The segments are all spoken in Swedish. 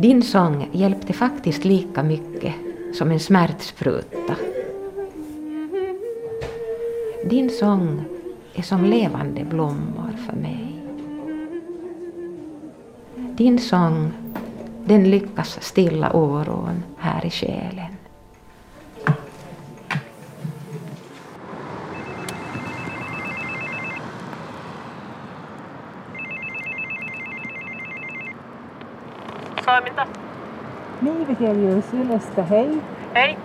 Din sång hjälpte faktiskt lika mycket som en smärtspruta. Din sång är som levande blommor för mig. Din sång, den lyckas stilla oron här i själen. Niivikelius Ylestä, hei. Hei.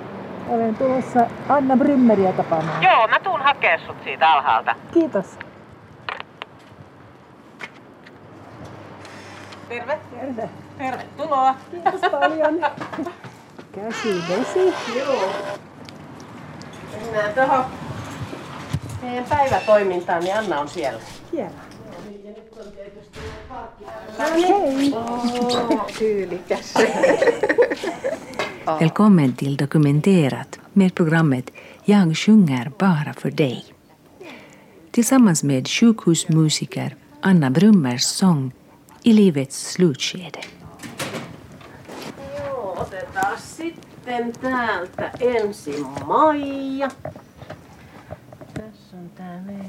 Olen tulossa Anna Brymmeriä tapaamaan. Joo, mä tuun hakea sut siitä alhaalta. Kiitos. Terve. Terve. Tervetuloa. Kiitos paljon. Käsi vesi. Joo. Mennään tuohon meidän päivätoimintaan, niin Anna on siellä. Hienoa. Hej. Tyylikäs. Välkommen till Dokumenterat med programmet Jag sjunger bara för dig. Tillsammans med sjukhusmusiker Anna Brummers sång I livets slutskede. Joo, otetaan sitten täältä ensin Maija.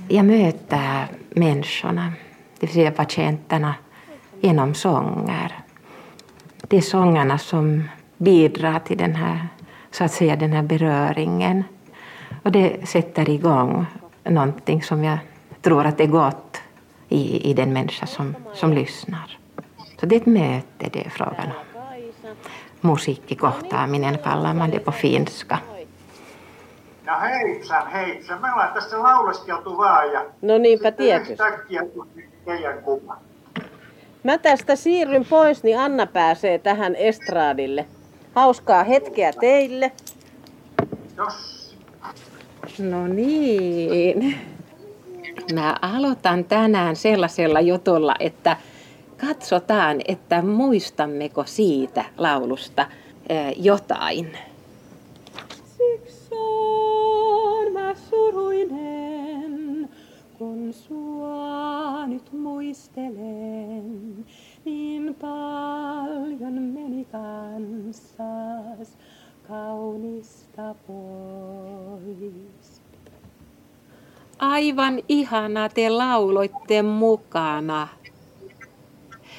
Jag möter människorna, det vill säga patienterna, genom sånger. Det är sångerna som bidrar till den här, så att säga, den här beröringen. Och det sätter igång någonting som jag tror att det är gott i, i den människa som, som lyssnar. Så det är ett möte det är frågan om. Musiikkikohtaaminen kallar man det på finska. Ja heitsan, heitsan. Me ollaan tässä lauleskeltu vaan ja No niinpä tietysti. teidän kuva. Mä tästä siirryn pois, niin Anna pääsee tähän estraadille. Hauskaa hetkeä teille. Jos No niin. Mä aloitan tänään sellaisella jutulla, että katsotaan, että muistammeko siitä laulusta jotain. Siksi on mä suruinen, kun sua nyt muistelen. Niin paljon meni kanssas kaunista pois. Aivan ihana te lauloitte mukana.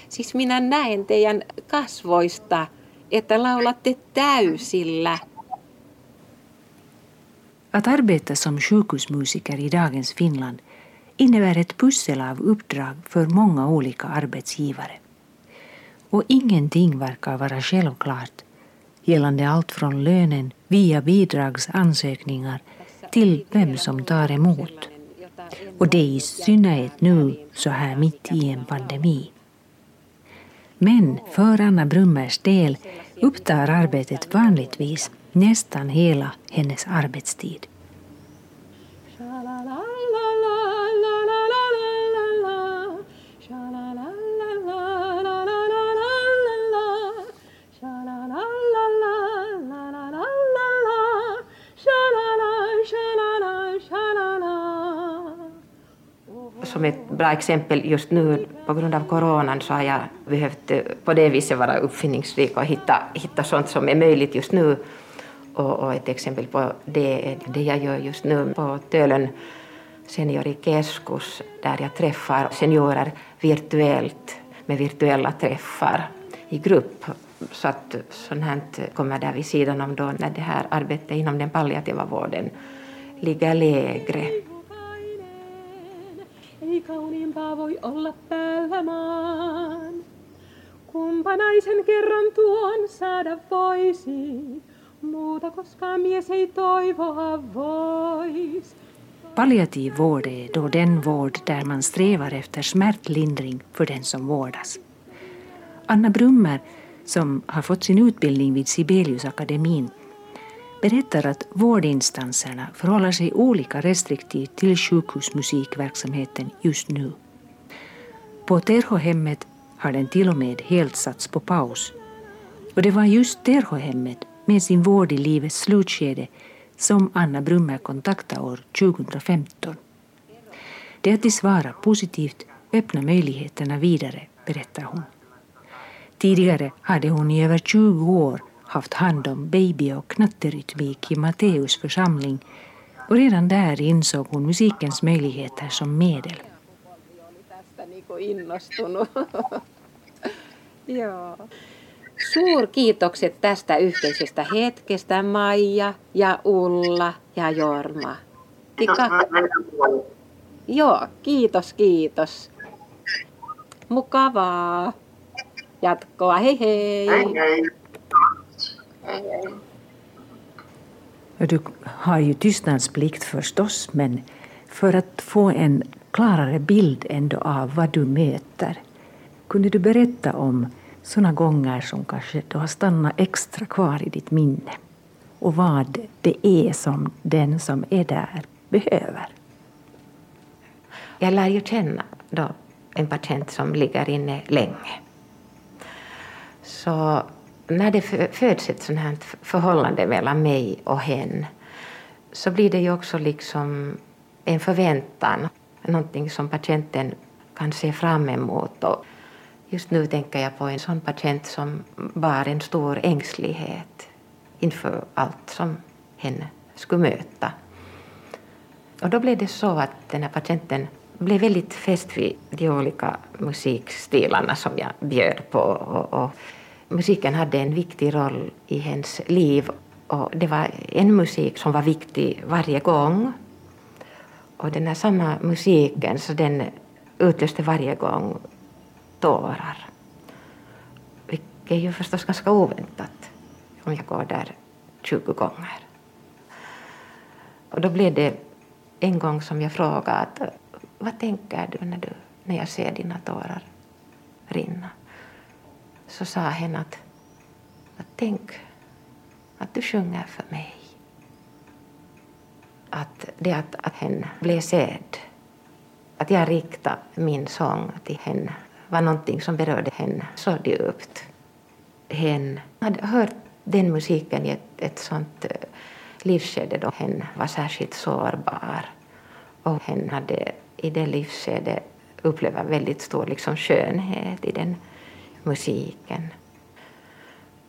Siis minä näen teidän kasvoista, että laulatte täysillä. Att arbeta som sjukhusmusiker i dagens Finland innebär ett pussel av uppdrag för många olika arbetsgivare. Och ingenting verkar vara självklart gällande allt från lönen via bidragsansökningar till vem som tar emot. Och det i synnerhet nu så här mitt i en pandemi. Men för Anna Brummers del upptar arbetet vanligtvis nästan hela hennes arbetstid. Som ett bra exempel just nu på grund av coronan så har jag behövt på det viset vara uppfinningsrik och hitta, hitta sånt som är möjligt just nu. Och, och ett exempel på det är det jag gör just nu på Tölön seniorikeskus där jag träffar seniorer virtuellt med virtuella träffar i grupp. Så att sånt här kommer där vid sidan om då när det här arbetet inom den palliativa vården ligger lägre. Kauniimpaa voi olla päällä maan. Kumpa naisen kerran tuon saada voisi, muuta koskaan mies ei toivoa vois. Palliativ vård är då den vård där man strävar efter smärtlindring för den som vårdas. Anna Brummer, som har fått sin utbildning vid Sibeliusakademin, berättar att vårdinstanserna förhåller sig olika restriktivt till sjukhusmusikverksamheten just nu. På Terhohemmet har den till och med helt satts på paus. Och det var just Terhohemmet med sin vård i livets slutskede som Anna Brummer kontaktade år 2015. Det att de svarar positivt öppnar möjligheterna vidare, berättar hon. Tidigare hade hon i över 20 år haft hand om baby och knatterytmik i Matteus församling och redan där insåg hon musikens möjligheter som medel. tästä innostunut. Joo. Suurkiitokset tästä yhteisestä hetkestä Maija ja Ulla ja Jorma. Kiitos Tika-. Joo, kiitos, kiitos. Mukavaa jatkoa. Hei hei. Hei hei. Eh, du har ju tystnadsplikt förstås, men för att få en klarare bild ändå av vad du möter, kunde du berätta om sådana gånger som kanske du har stannat extra kvar i ditt minne? Och vad det är som den som är där behöver? Jag lär ju känna då en patient som ligger inne länge. Så när det föds ett sånt här förhållande mellan mig och hen så blir det ju också liksom en förväntan, någonting som patienten kan se fram emot. Och just nu tänker jag på en sån patient som bar en stor ängslighet inför allt som hen skulle möta. Och då blev det så att den här patienten blev väldigt fäst vid de olika musikstilarna som jag bjöd på. Och, och musiken hade en viktig roll i hennes liv. Och det var en musik som var viktig varje gång. Och den här samma musiken så den utlöste varje gång tårar. Vilket är ju förstås ganska oväntat om jag går där 20 gånger. Och då blev det en gång som jag frågade vad tänker du när, du när jag ser dina tårar rinna? Så sa hen att, att tänk att du sjunger för mig. Att det att, att hen blev sedd, att jag riktade min sång till henne var någonting som berörde henne så djupt. Hen hade hört den musiken i ett, ett sånt livskede livsskede då hen var särskilt sårbar. Och hen hade i det livsskedet upplevt väldigt stor liksom, skönhet i den musiken.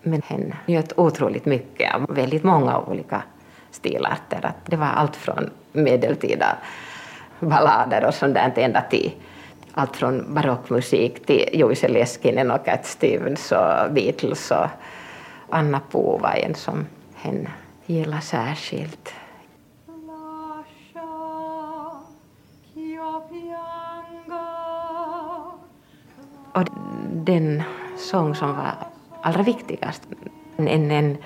Men hen njöt otroligt mycket av väldigt många olika stilarter. Att det var allt från medeltida ballader och sånt där ända till allt från barockmusik till Juice Leskinen och Cat Stevens och Beatles och Anna Puu var en som hen gillade särskilt. Och den sång som var allra viktigast, en, en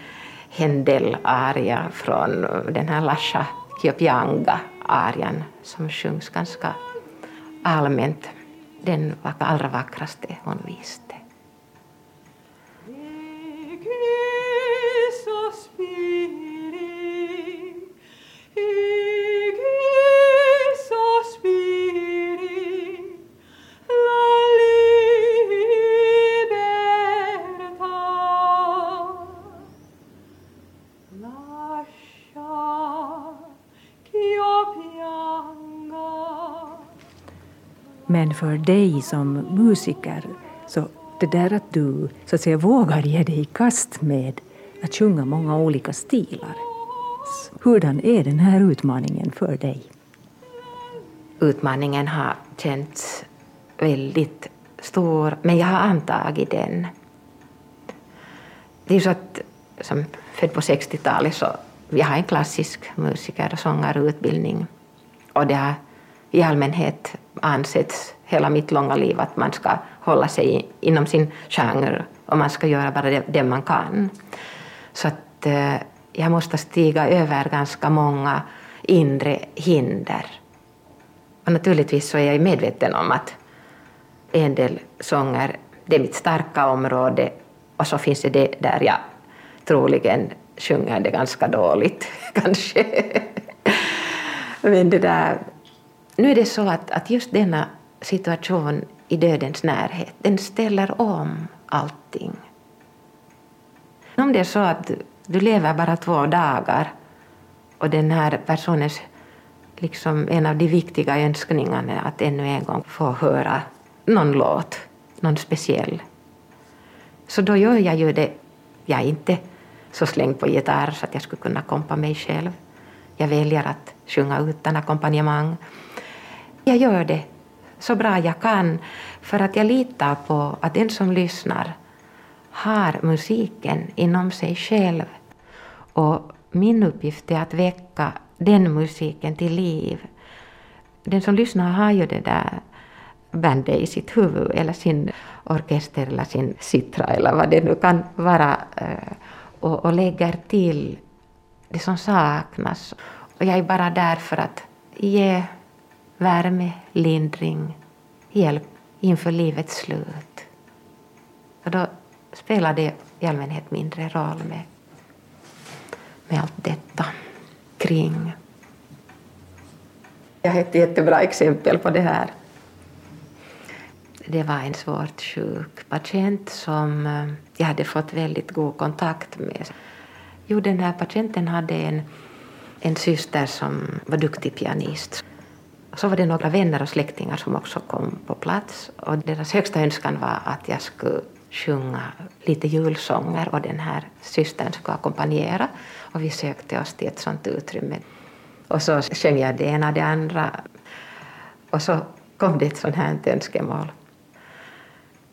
Händel-aria från den här Lasha Kiopianga-arian som sjungs ganska allmänt. Den var allra vackraste hon visste. För dig som musiker, så det där att du så att säga vågar ge dig i kast med att sjunga många olika stilar. Hurdan är den här utmaningen för dig? Utmaningen har känts väldigt stor, men jag har antagit den. Det är så att som född på 60-talet så vi har en klassisk musiker och sångarutbildning. Och det har i allmänhet ansetts hela mitt långa liv att man ska hålla sig inom sin genre och man ska göra bara det, det man kan. Så att eh, jag måste stiga över ganska många inre hinder. Och naturligtvis så är jag medveten om att en del sånger, det är mitt starka område och så finns det det där jag troligen sjunger det ganska dåligt, kanske. Men det där, nu är det så att, att just denna situation i dödens närhet, den ställer om allting. Om det är så att du lever bara två dagar och den här personens, liksom en av de viktiga önskningarna är att ännu en gång få höra någon låt, någon speciell, Så då gör jag ju det, jag är inte så slängd på gitarr så att jag skulle kunna kompa mig själv. Jag väljer att sjunga utan ackompanjemang. Jag gör det så bra jag kan för att jag litar på att den som lyssnar har musiken inom sig själv. Och min uppgift är att väcka den musiken till liv. Den som lyssnar har ju det där bandet i sitt huvud eller sin orkester eller sin sitra eller vad det nu kan vara eh, och, och lägger till det som saknas. Och jag är bara där för att ge värme, lindring, hjälp inför livets slut. Och då spelar det i allmänhet mindre roll med, med allt detta kring. Jag har ett jättebra exempel på det här. Det var en svårt sjuk patient som eh, jag hade fått väldigt god kontakt med. Jo, den här patienten hade en, en syster som var duktig pianist. Så var det några vänner och släktingar som också kom på plats och deras högsta önskan var att jag skulle sjunga lite julsånger och den här systern skulle ackompanjera och vi sökte oss till ett sånt utrymme. Och så sjöng jag det ena och det andra och så kom det ett sånt här önskemål.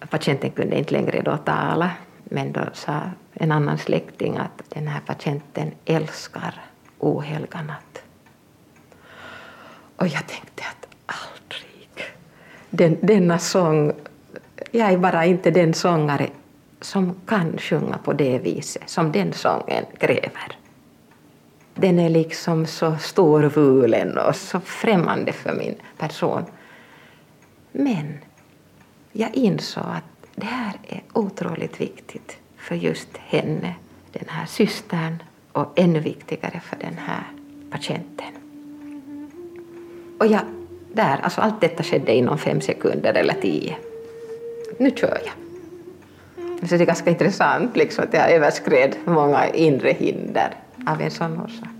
Patienten kunde inte längre då tala men då sa en annan släkting att den här patienten älskar ohelga natt. Och jag tänkte att aldrig. Den, denna sång, jag är bara inte den sångare som kan sjunga på det viset som den sången kräver. Den är liksom så storvulen och så främmande för min person. Men jag insåg att det här är otroligt viktigt för just henne, den här systern och ännu viktigare för den här patienten. Och jag, där, alltså allt detta skedde inom fem sekunder eller tio. Nu kör jag. Så det är ganska intressant liksom, att jag överskred många inre hinder av en sån orsak.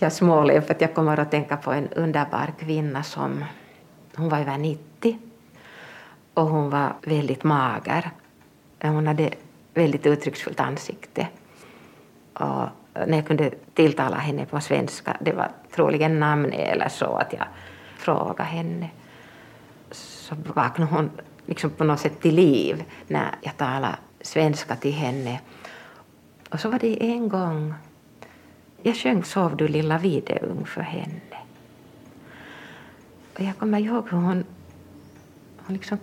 Jag småler för att jag kommer att tänka på en underbar kvinna som hon var över 90 och hon var väldigt mager. Hon hade väldigt uttrycksfullt ansikte. Och när jag kunde tilltala henne på svenska, det var troligen namn eller så, att jag frågade henne, så vaknade hon liksom på något sätt till liv när jag talade svenska till henne. Och så var det en gång jag sjöng Sov du lilla videung för henne. Och jag kommer ihåg hur hon, hon liksom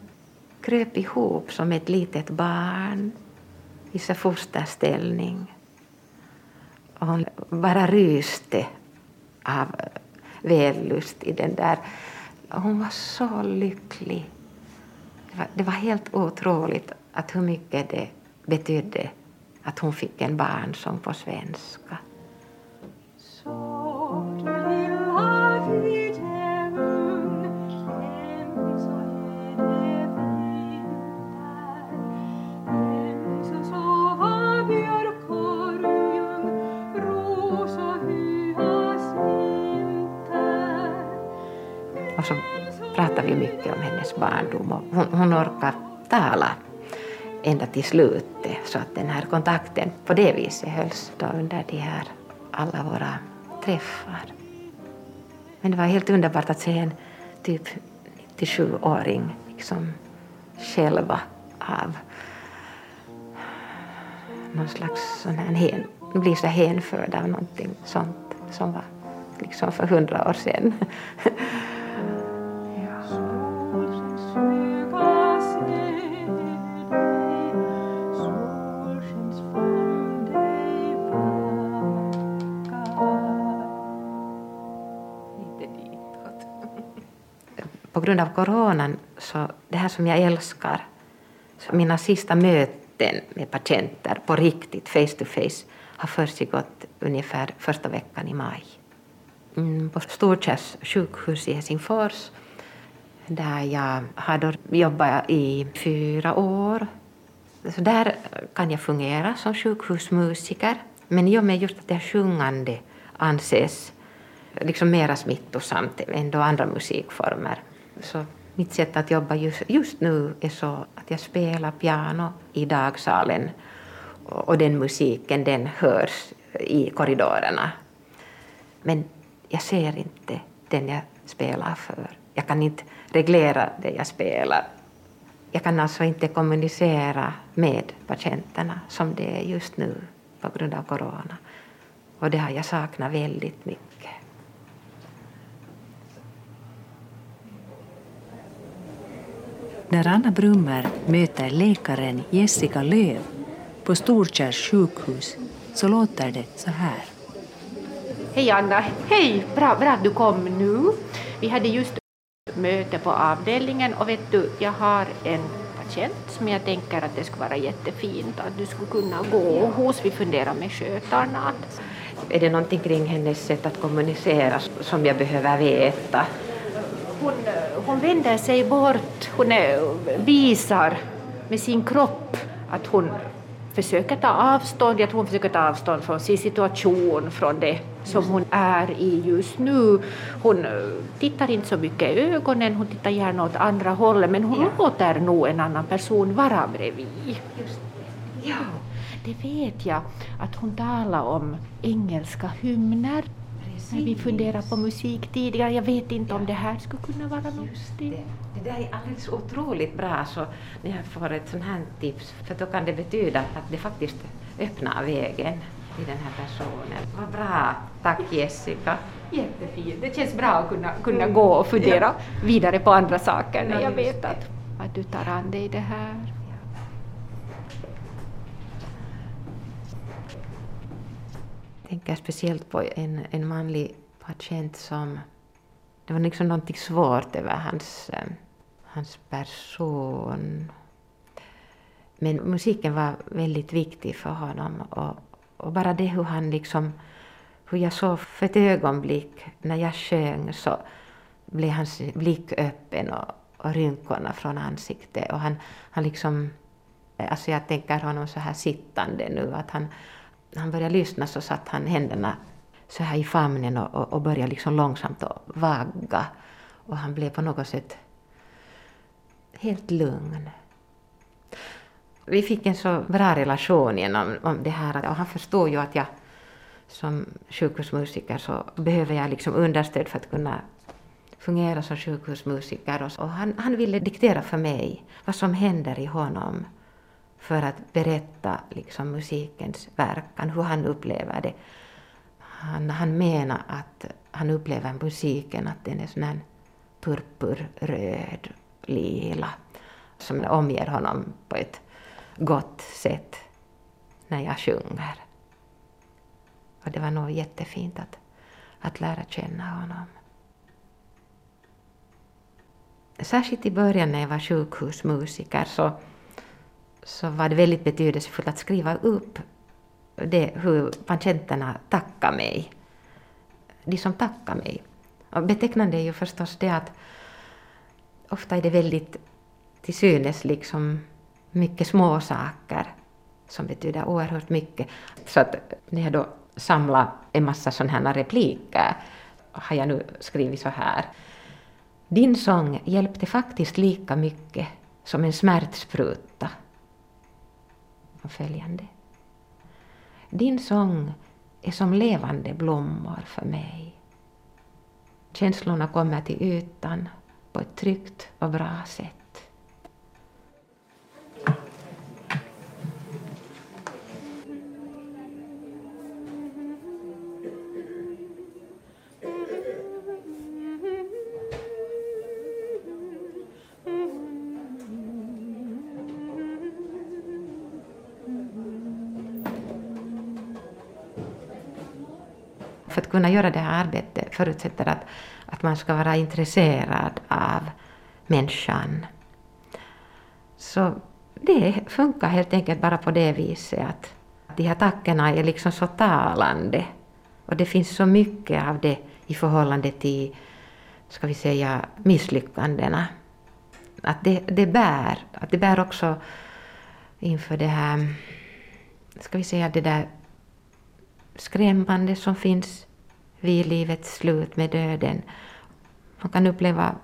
kröp ihop som ett litet barn i sin fosterställning. Och hon bara ryste av vällust i den där. Hon var så lycklig. Det var, det var helt otroligt att hur mycket det betydde att hon fick en barnsång på svenska. Och så pratade vi mycket om hennes barndom och hon, hon orkar tala ända till slutet så att den här kontakten på det viset hölls då under de här alla våra träffar. Men det var helt underbart att se en typ 97-åring liksom själva av någon slags sån här hen, bli så hänförd av någonting sånt som var liksom för hundra år sedan. Grund av coronan, så det här som jag älskar, så mina sista möten med patienter på riktigt, face to face, har försiggått ungefär första veckan i maj. Mm, på Storkärrs sjukhus i Helsingfors där jag har då jobbat i fyra år. Så där kan jag fungera som sjukhusmusiker. Men i och med just att det sjungande anses liksom mera smittosamt än då andra musikformer. Så mitt sätt att jobba just, just nu är så att jag spelar piano i dagsalen och den musiken den hörs i korridorerna. Men jag ser inte den jag spelar för. Jag kan inte reglera det jag spelar. Jag kan alltså inte kommunicera med patienterna som det är just nu på grund av corona. Och det har jag saknat väldigt mycket. När Anna Brummer möter läkaren Jessica Löv på Storkärrs sjukhus så låter det så här. Hej Anna, hej! Bra, bra att du kom nu. Vi hade just möte på avdelningen och vet du, jag har en patient som jag tänker att det skulle vara jättefint att du skulle kunna gå hos. Vi funderar med skötarna. Är det någonting kring hennes sätt att kommunicera som jag behöver veta? Hon, hon vänder sig bort, hon visar med sin kropp att hon försöker ta avstånd. Jag tror hon försöker ta avstånd från sin situation, från det som hon är i just nu. Hon tittar inte så mycket i ögonen, hon tittar gärna åt andra hållet men hon ja. låter nog en annan person vara bredvid. Ja, det vet jag att hon talar om engelska hymner när vi funderar på musik tidigare. Jag vet inte om det här skulle kunna vara något. Det. det där är alldeles otroligt bra så när jag får ett sånt här tips för då kan det betyda att det faktiskt öppnar vägen till den här personen. Vad bra, tack Jessica. Jättefint, det känns bra att kunna, kunna mm. gå och fundera ja. vidare på andra saker när jag vet att, att du tar an dig det här. Tänker speciellt på en, en manlig patient som... Det var liksom någonting svårt över hans, eh, hans person. Men musiken var väldigt viktig för honom. Och, och bara det hur han liksom... Hur jag såg för ett ögonblick när jag sjöng så blev hans blick öppen och, och rynkorna från ansiktet. Och han, han liksom... Eh, alltså jag tänker honom så här sittande nu, att han, när han började lyssna så satt han händerna så här i famnen och, och, och började liksom långsamt att vagga. Och han blev på något sätt helt lugn. Vi fick en så bra relation genom om det här och han förstod ju att jag som sjukhusmusiker så behöver jag liksom understöd för att kunna fungera som sjukhusmusiker. Och han, han ville diktera för mig vad som händer i honom för att berätta liksom musikens verkan, hur han upplever det. Han, han menar att han upplever musiken att den är sån här purpurröd, lila, som omger honom på ett gott sätt när jag sjunger. Och det var nog jättefint att, att lära känna honom. Särskilt i början när jag var sjukhusmusiker så så var det väldigt betydelsefullt att skriva upp det, hur patienterna tackar mig. De som tackar mig. Och betecknande är ju förstås det att ofta är det väldigt till synes liksom mycket små saker som betyder oerhört mycket. Så att när jag då samlar en massa sådana här repliker har jag nu skrivit så här. Din sång hjälpte faktiskt lika mycket som en smärtspruta och följande. Din sång är som levande blommor för mig. Känslorna kommer till ytan på ett tryggt och bra sätt. För att kunna göra det här arbetet förutsätter att, att man ska vara intresserad av människan. Så det funkar helt enkelt bara på det viset att de här tackorna är liksom så talande. Och det finns så mycket av det i förhållande till ska vi säga, misslyckandena. Att det, det bär, att det bär också inför det här, ska vi säga det där skrämmande som finns vid livets slut med döden. Man kan uppleva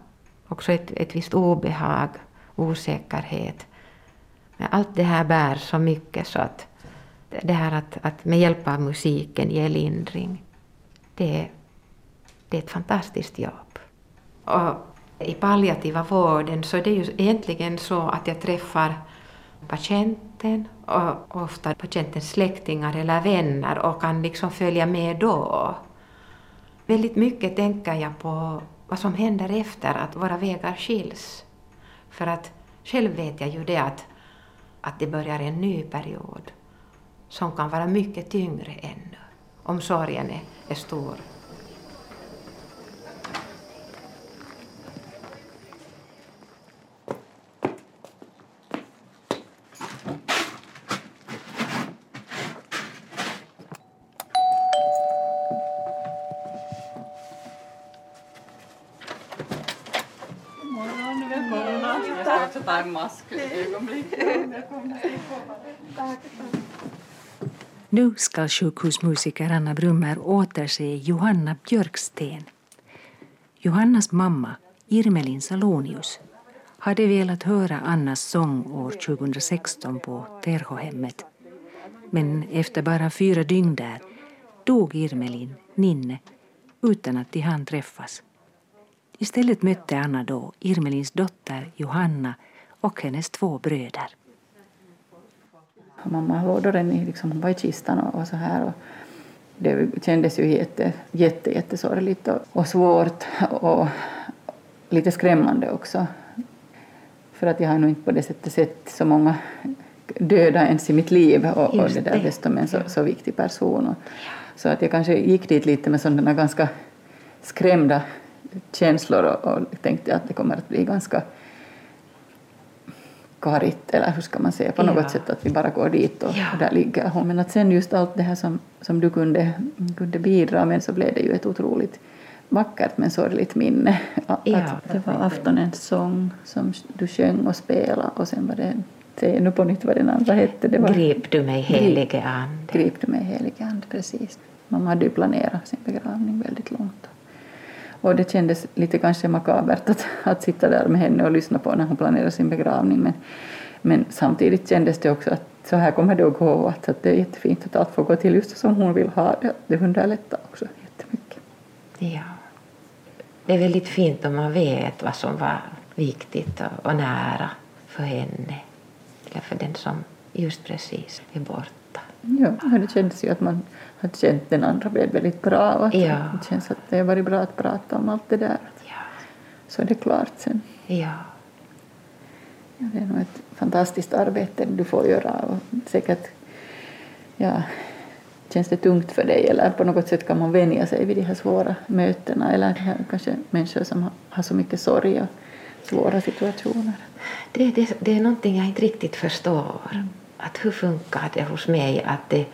också ett, ett visst obehag, osäkerhet. Men allt det här bär så mycket så att det här att, att med hjälp av musiken ge lindring, det, det är ett fantastiskt jobb. Och I palliativa vården så är det ju egentligen så att jag träffar patienten och ofta patientens släktingar eller vänner och kan liksom följa med då. Väldigt mycket tänker jag på vad som händer efter att våra vägar skiljs. För att själv vet jag ju det att, att det börjar en ny period som kan vara mycket tyngre ännu, om sorgen är, är stor. Nu ska sjukhusmusiker Anna Brummer återse Johanna Björksten. Johannas mamma, Irmelin Salonius, hade velat höra Annas sång år 2016 på Terhohemmet. Men efter bara fyra dygn där dog Irmelin, Ninne, utan att de hann träffas. Istället mötte Anna då Irmelins dotter Johanna och hennes två bröder. Mamma då redan liksom, hon var i kistan och, och så här. Och det kändes ju jätte, jätte, jättesorgligt och, och svårt och lite skrämmande också. För att jag har nog inte på det sättet sett så många döda ens i mitt liv och, och det där desto med en så, så viktig person. Och, så att jag kanske gick dit lite med sådana ganska skrämda känslor och, och tänkte att det kommer att bli ganska karigt, eller hur ska man säga, på något ja. sätt att vi bara går dit och, ja. där ligger hon. Men att sen just allt det här som, som du kunde, kunde bidra med så blev det ju ett otroligt vackert men sorgligt minne. Att ja. det var aftonens sång som du sjöng och spelade och sen var det, säg nu på nytt vad den andra hette. Det var, grip du mig helige ande. Grip du mig helige ande, precis. Mamma hade ju planerat sin begravning väldigt långt. Och det kändes lite kanske makabert att, att sitta där med henne och lyssna på när hon planerade sin begravning. Men, men samtidigt kändes det också att så här kommer det att gå att, att det är jättefint att allt får gå till just som hon vill ha det. Det underlättar också jättemycket. Ja. Det är väldigt fint om man vet vad som var viktigt och, och nära för henne. Eller för den som just precis är borta. Ja, det kändes ju att man hade känt den andra blev väldigt bra och att ja. det känns att det har varit bra att prata om allt det där. Ja. Så är det klart sen. Ja. ja. Det är nog ett fantastiskt arbete du får göra och säkert ja, känns det tungt för dig eller på något sätt kan man vänja sig vid de här svåra mötena eller kanske människor som har så mycket sorg och svåra situationer. Det, det, det är någonting jag inte riktigt förstår. Att hur funkar det hos mig att det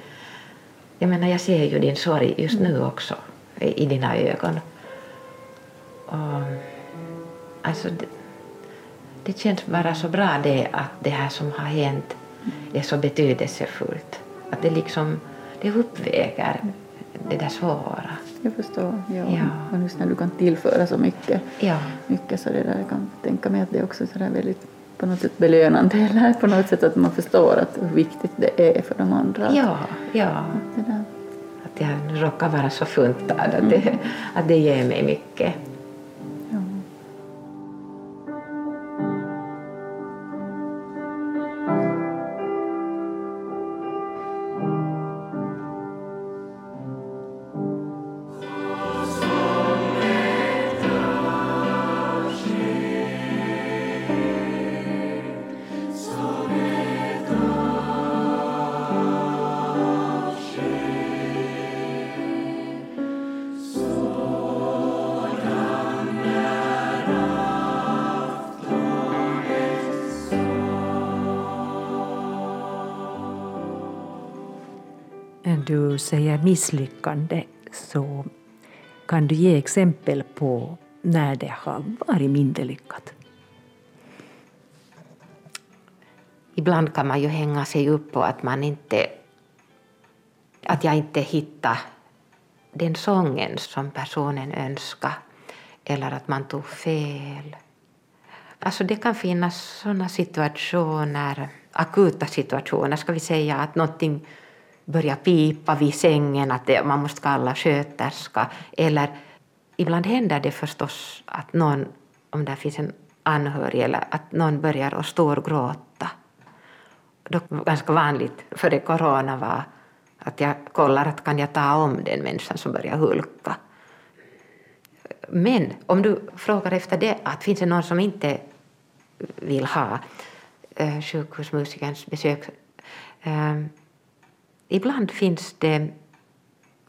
jag menar, jag ser ju din sorg just nu också i dina ögon. Och, alltså, det, det känns bara så bra det att det här som har hänt är så betydelsefullt. Att det liksom det uppväger det där svåra. Jag förstår. Ja. ja. Och just när du kan tillföra så mycket, ja. mycket så det där, jag kan tänka mig att det också är så väldigt på något sätt belönande eller på något sätt att man förstår att hur viktigt det är för de andra. Ja, ja. Att, att jag råkar vara så funtad att, mm. det, att det ger mig mycket. Säger misslyckande så kan du ge exempel på när det har varit mindre lyckat. Ibland kan man ju hänga sig upp på att man inte att jag inte hittar den sången som personen önskar eller att man tog fel. Alltså det kan finnas såna situationer, akuta situationer, ska vi säga att någonting börja pipa vid sängen, att det, man måste kalla sköterska. Eller ibland händer det förstås att någon, om det finns en anhörig, eller att någon börjar och storgråta. Det var ganska vanligt före corona var att jag kollar att kan jag ta om den människan som börjar hulka. Men om du frågar efter det, att finns det någon som inte vill ha eh, sjukhusmusikerns besök. Eh, ibland finns det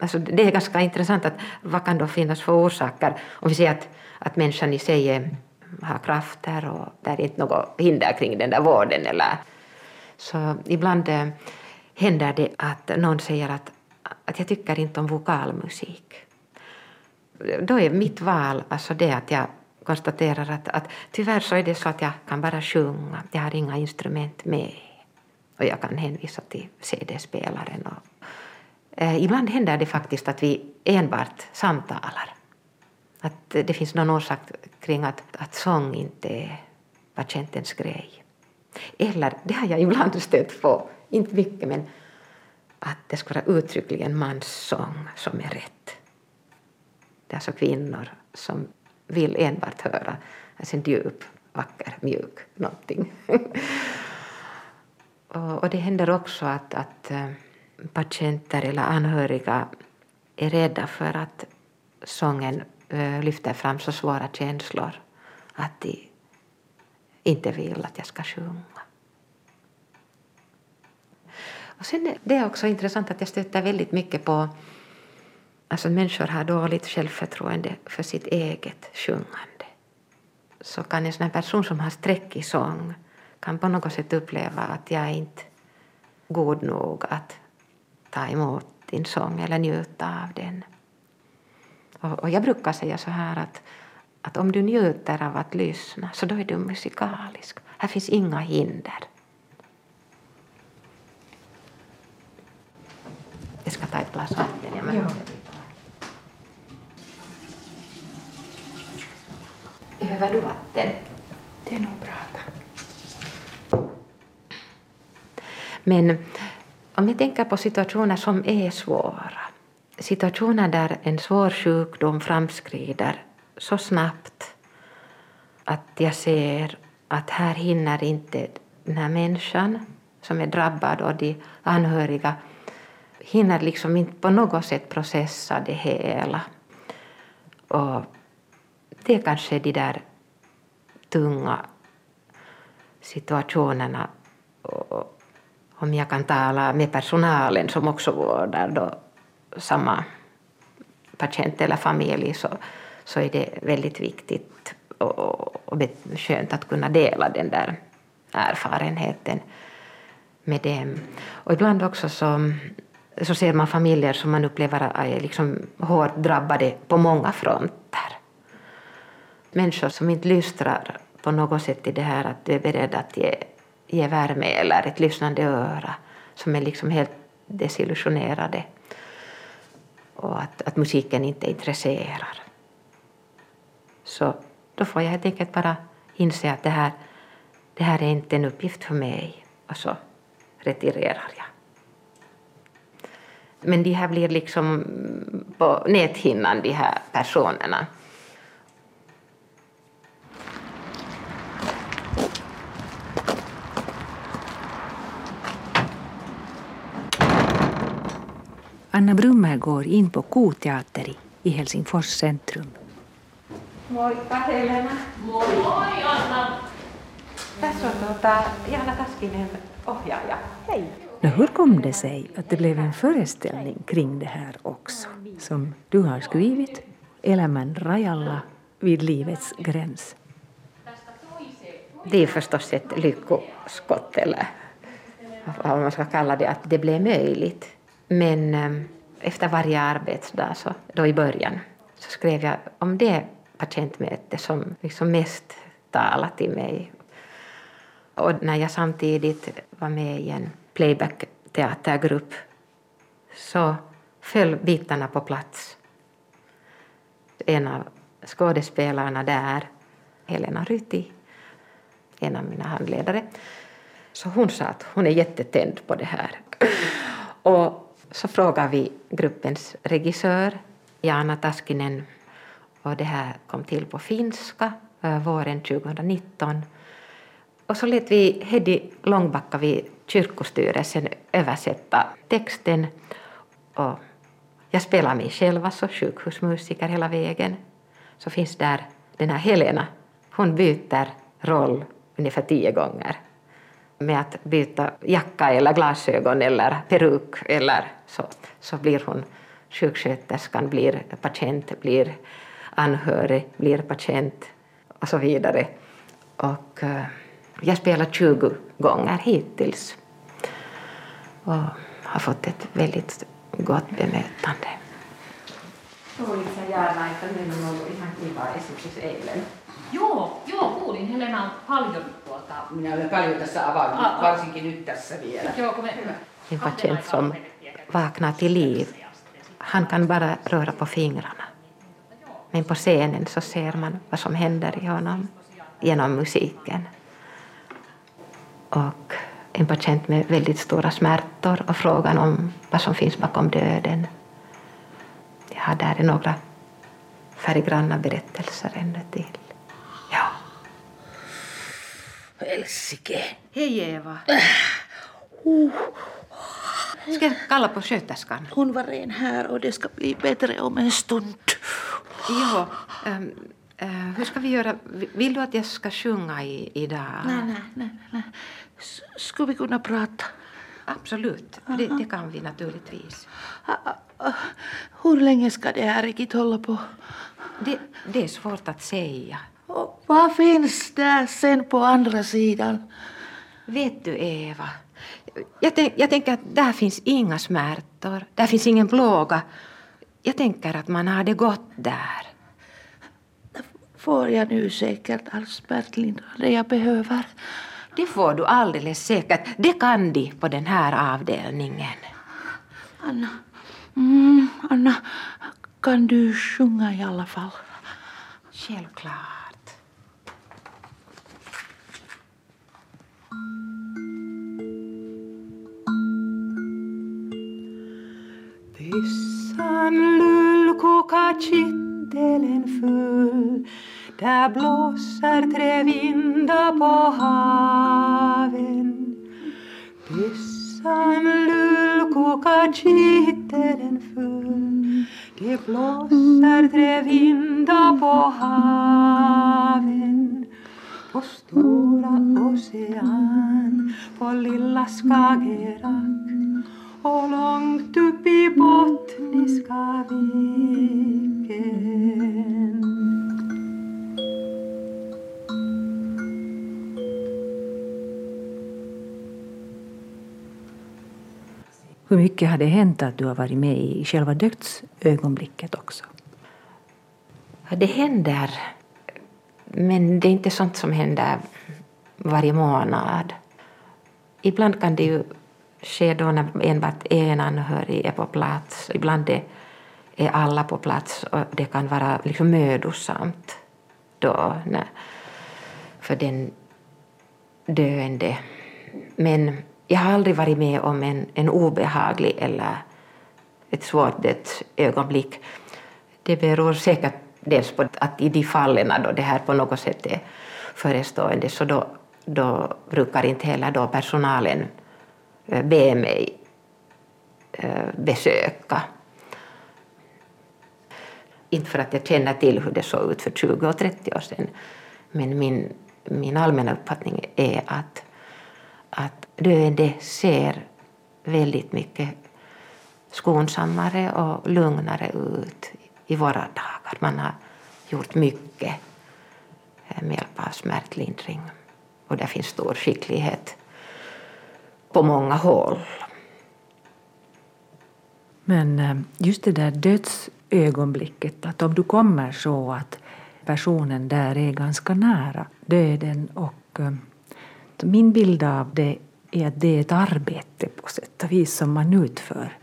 Alltså det är ganska intressant att vad kan då finnas för orsaker om vi säger att, att människan i sig har krafter och det är inte något hinder kring den där vården. Eller, så ibland eh, händer det att någon säger att, att jag tycker inte om vokalmusik. Då är mitt val alltså det att jag konstaterar att, att tyvärr så är det så att jag kan bara sjunga, jag har inga instrument med. Och jag kan hänvisa till CD-spelaren. Och, eh, ibland händer det faktiskt att vi enbart samtalar. Att det finns någon orsak kring att, att sång inte är patientens grej. Eller, det har jag ibland stött på, inte mycket men att det ska vara uttryckligen manssång som är rätt. Det är alltså kvinnor som vill enbart höra alltså en djup, vacker, mjuk någonting. och, och det händer också att, att eh, patienter eller anhöriga är rädda för att sången eh, lyfter fram så svåra känslor att de inte vill att jag ska sjunga. Och sen är också intressant att jag stöter väldigt mycket på alltså människor har dåligt självförtroende för sitt eget sjungande. Så kan en sån person som har sträckig sång kan på något sätt uppleva att jag är inte god nog att ta emot din sång eller njuta av den. Och, och jag brukar säga så här att, att om du njuter av att lyssna så då är du musikalisk. Här finns inga hinder. Jag ska ta ett glas vatten. Ja. Behöver du vatten? Det är nog bra, tack. Men om jag tänker på situationer som är svåra, situationer där en svår sjukdom framskrider så snabbt att jag ser att här hinner inte den här människan som är drabbad och de anhöriga hinner liksom inte på något sätt processa det hela. Och det är kanske de där tunga situationerna. Och om jag kan tala med personalen som också vårdar då samma patient eller familj så, så är det väldigt viktigt och, och skönt att kunna dela den där erfarenheten med dem. Och ibland också så så ser man familjer som man upplever är liksom hårt drabbade på många fronter. Människor som inte lystrar på något sätt i det här att du är beredd att ge, ge värme eller ett lyssnande öra, som är liksom helt desillusionerade och att, att musiken inte intresserar. Så då får jag helt enkelt bara inse att det här, det här är inte en uppgift för mig och så retirerar jag. Men de här blir liksom på näthinnan, de här personerna. Anna Brummer går in på Koteateri i Helsingfors centrum. Moikka Helena. Moi. Moi Anna. Tässä on tuota, Jaana Taskinen ohjaaja. Hei. Men hur kom det sig att det blev en föreställning kring det här också, som du har skrivit, Elämän rajalla vid livets gräns? Det är förstås ett lyckoskott, eller vad man ska kalla det, att det blev möjligt. Men ehm, efter varje arbetsdag, så, då i början, så skrev jag om det patientmöte som liksom mest talade till mig. Och när jag samtidigt var med i en playback-teatergrupp så föll bitarna på plats. En av skådespelarna där, Helena Ryti, en av mina handledare, så hon sa att hon är jättetänd på det här. Och så frågade vi gruppens regissör, Jana Taskinen, och det här kom till på finska eh, våren 2019. Och så lät vi Hedi Långbacka vid kyrkostyrelsen översätta texten. Och jag spelar mig själv, alltså sjukhusmusiker hela vägen. Så finns där den här Helena, hon byter roll ungefär tio gånger med att byta jacka eller glasögon eller peruk eller så, så blir hon sjuksköterskan, blir patient, blir anhörig, blir patient och så vidare. Och uh, jag spelar 20 gånger hittills och har fått ett väldigt gott bemötande. Kuulitko että on ollut ihan kiva esitys eilen? Joo, joo, kuulin. Helena on paljon tuota... Minä olen paljon tässä avannut, Ah, varsinkin nyt tässä vielä. Joo, kun me... En patient som vaknar till liv, han kan bara röra på fingrarna. Men på scenen så ser man vad som händer i honom genom musiken. Och en patient med väldigt stora smärtor och frågan om vad som finns bakom döden. Jag har där några färggranna berättelser ännu till. Ja. Elsike. Hej Eva. Ska jag kalla på sköterskan? Hon var redan här och det ska bli bättre om en stund. Jo, ehm, eh, hur ska vi göra? Vill du att jag ska sjunga i, idag? Nej, nej, nej, nej. Skulle vi kunna prata? Absolut, det, det kan vi naturligtvis. Ah, ah, ah. Hur länge ska det här riktigt hålla på? Det, det är svårt att säga. Och vad finns där sen på andra sidan? Vet du, Eva? Jag, tänk, jag tänker att där finns inga smärtor, där finns ingen plåga. Jag tänker att man har det gott där. Får jag nu säkert all smärtlindrande jag behöver? Det får du alldeles säkert. Det kan de på den här avdelningen. Anna, mm, Anna, kan du sjunga i alla fall? Självklart. Pyssan lullkokar kittelen full. Där blåser tre vindar på haven. Pyssan lullkokar kittelen full. Det blåser tre vindar på haven. På stora ocean, på lilla Skagerrak och långt upp i Bottniska viken. Hur mycket har det hänt att du har varit med i själva dödsögonblicket också? Ja, det händer, men det är inte sånt som händer varje månad. Ibland kan det ju sker då när enbart en anhörig är på plats. Ibland är- är alla på plats och det kan vara liksom mödosamt då när, för den döende. Men jag har aldrig varit med om en, en obehaglig eller ett svårt dödsögonblick. Det beror säkert dels på att i de fallen då det här på något sätt är förestående så då, då brukar inte heller då personalen be mig eh, besöka. Inte för att jag känner till hur det såg ut för 20 och 30 år sedan men min, min allmänna uppfattning är att, att döende ser väldigt mycket skonsammare och lugnare ut i våra dagar. Man har gjort mycket eh, med hjälp av smärtlindring och det finns stor skicklighet på många håll. Men eh, just det där dödsögonblicket, att om du kommer så att personen där är ganska nära döden och eh, min bild av det är att det är ett arbete på sätt och vis som man utför.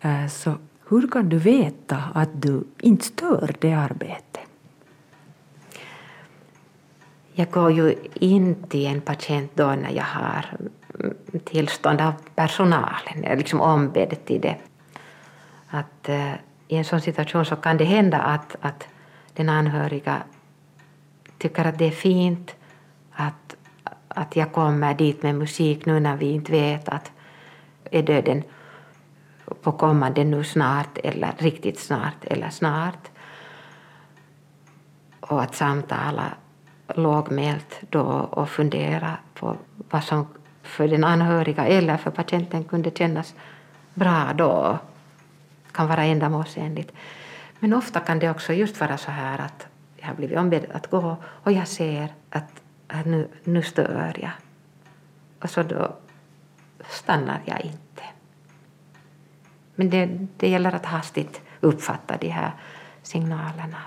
Eh, så hur kan du veta att du inte stör det arbetet? Jag går ju in till en patient då när jag har tillstånd av personalen, jag är liksom ombedd till det. Att, uh, I en sån situation så kan det hända att, att den anhöriga tycker att det är fint att, att jag kommer dit med musik nu när vi inte vet att är döden på kommande nu snart eller riktigt snart eller snart. Och att samtala lågmält då och fundera på vad som för den anhöriga eller för patienten kunde kännas bra då kan vara ändamålsenligt. Men ofta kan det också just vara så här att jag har blivit ombedd att gå och jag ser att, att nu, nu stör jag. Och så då stannar jag inte. Men det, det gäller att hastigt uppfatta de här signalerna.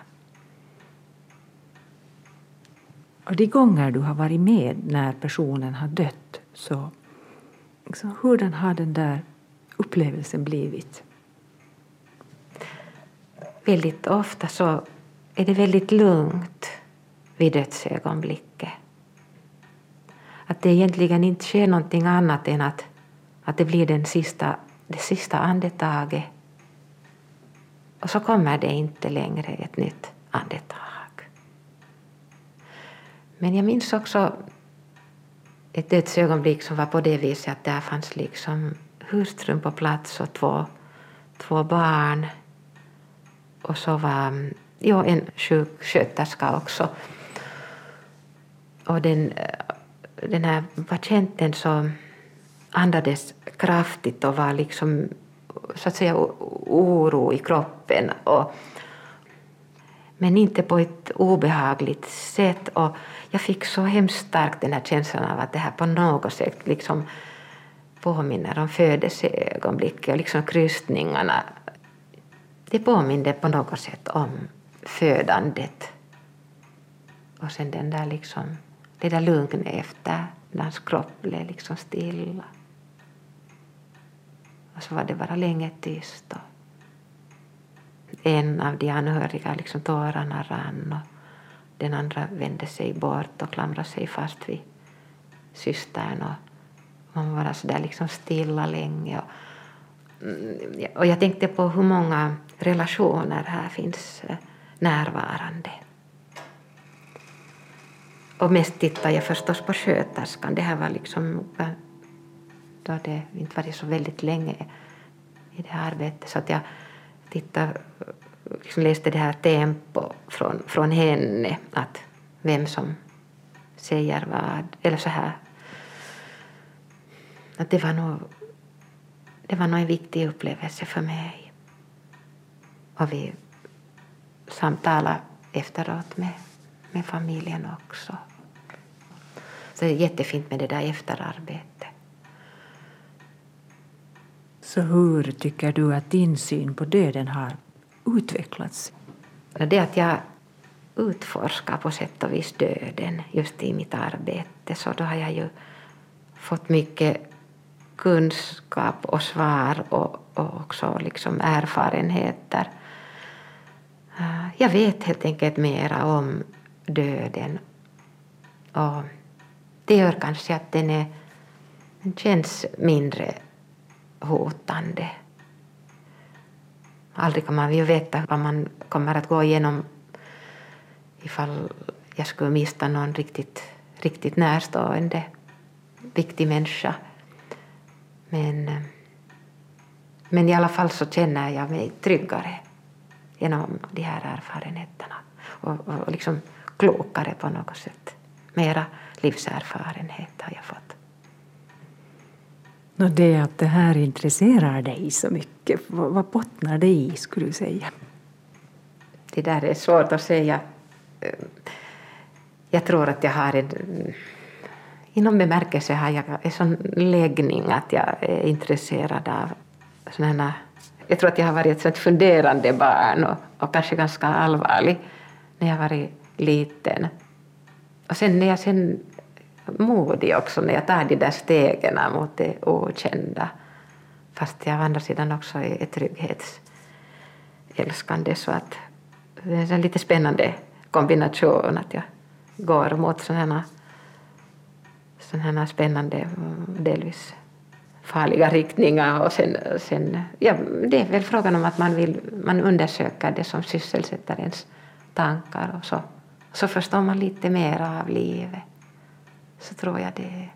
Och de gånger du har varit med när personen har dött, så liksom, hurdan har den där upplevelsen blivit? Väldigt ofta så är det väldigt lugnt vid dödsögonblicket. Att det egentligen inte sker någonting annat än att, att det blir den sista, det sista andetaget. Och så kommer det inte längre ett nytt andetag. Men jag minns också ett dödsögonblick som var på det viset att där fanns liksom hustrun på plats och två, två barn. Och så var mm, ja, en sjuksköterska också. Och den, eh, den här patienten så andades kraftigt och var liksom så att säga oro i kroppen. Och, men inte på ett obehagligt sätt. Och jag fick så hemskt starkt den här känslan av att det här på något sätt liksom påminner om födelseögonblicket och liksom krystningarna. Det påminde på något sätt om födandet. Och sen den där liksom, det där lugnet efter när hans kropp blev liksom stilla. Och så var det bara länge tyst. Och en av de anhöriga, liksom tårarna rann och den andra vände sig bort och klamrade sig fast vid systern. Och man var så där liksom stilla länge. Och, mm, och jag tänkte på hur många relationer här finns eh, närvarande. Och mest tittade jag förstås på sköterskan. Det här var liksom eh, då det inte varit så väldigt länge i det här arbetet. Så att jag tittade liksom läste det här tempo från, från henne, att vem som säger vad, eller så här. Att det var nog, det var nog en viktig upplevelse för mig. Och vi samtalade efteråt med, med familjen också. Så det är jättefint med det där efterarbetet. Så hur tycker du att din syn på döden har utvecklats? Det att jag utforskar på sätt och vis döden just i mitt arbete så då har jag ju fått mycket kunskap och svar och, och också liksom erfarenheter. Eh, jag vet helt enkelt mera om döden och det gör kanske att den, är, den känns mindre hotande. Aldrig kan man ju veta vad man kommer att gå igenom ifall jag skulle mista någon riktigt, riktigt närstående, viktig människa. Men, eh, men i alla fall så känner jag mig tryggare genom de här erfarenheterna och, och liksom klokare på något sätt. Mera livserfarenhet har jag fått. No, det att det här intresserar dig så mycket, vad bottnar det i skulle du säga? Det där är svårt att säga. Jag tror att jag har en... I någon bemärkelse har jag en sån läggning att jag är intresserad av sådana jag tror att jag har varit ett funderande barn och, och kanske ganska allvarlig när jag var liten. Och sen när jag sen modig också när jag tar de där stegen mot det okända. Fast jag å andra sidan också är trygghetsälskande så att det är en lite spännande kombination att jag går mot sådana sådana spännande mm, delvis farliga riktningar och sen, sen ja, det är väl frågan om att man vill man undersöker det som sysselsätter ens tankar och så, så förstår man lite mer av livet. Så tror jag det är.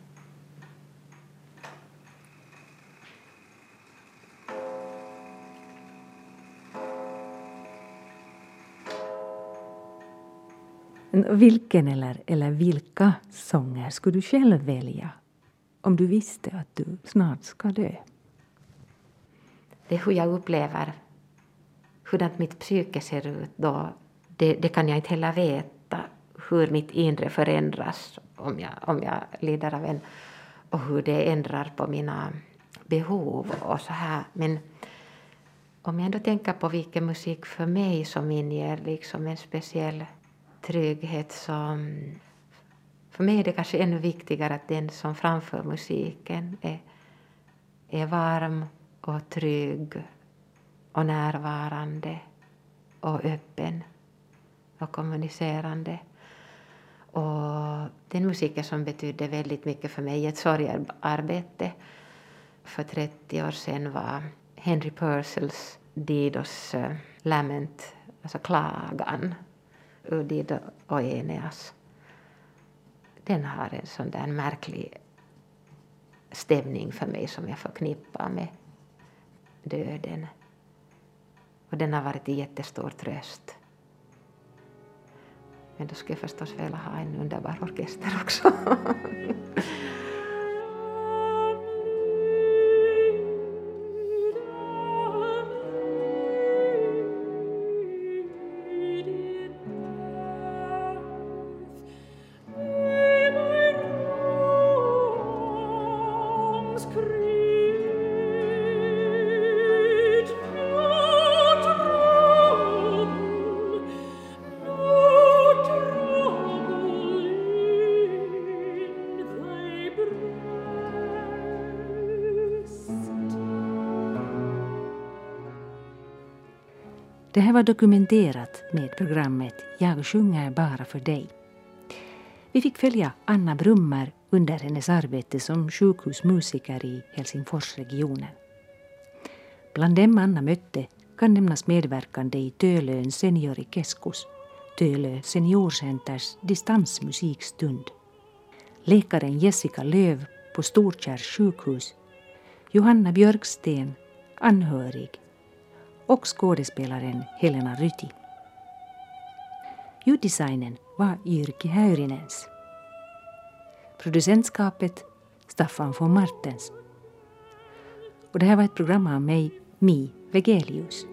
Vilken eller, eller vilka sånger skulle du själv välja om du visste att du snart ska dö? Det är hur jag upplever hurdant mitt psyke ser ut då. Det, det kan jag inte heller veta hur mitt inre förändras om jag, om jag lider av en och hur det ändrar på mina behov och så här. Men om jag ändå tänker på vilken musik för mig som inger liksom en speciell trygghet så... För mig är det kanske ännu viktigare att den som framför musiken är, är varm och trygg och närvarande och öppen och kommunicerande. Och den musiken som betydde väldigt mycket för mig i ett sorgarbete för 30 år sedan var Henry Purcells Didos eh, Lament, alltså klagan ur Dido och Eneas. Den har en sån där märklig stämning för mig som jag förknippar med döden. Och den har varit en jättestor tröst. Men då skulle jag förstås vilja ha en underbar orkester också. Det här var dokumenterat med programmet Jag sjunger bara för dig. Vi fick följa Anna Brummer under hennes arbete som sjukhusmusiker i Helsingforsregionen. Bland dem Anna mötte kan nämnas medverkande i Tölön Seniorikeskus, Tölö Seniorcenters distansmusikstund. Läkaren Jessica Löv på Storkärrs sjukhus, Johanna Björksten, anhörig och skådespelaren Helena Ryti. Ljuddesignen var Jyrki Häyrinens. Producentskapet Staffan von Martens. Och det här var ett program av mig, Mi Vegelius.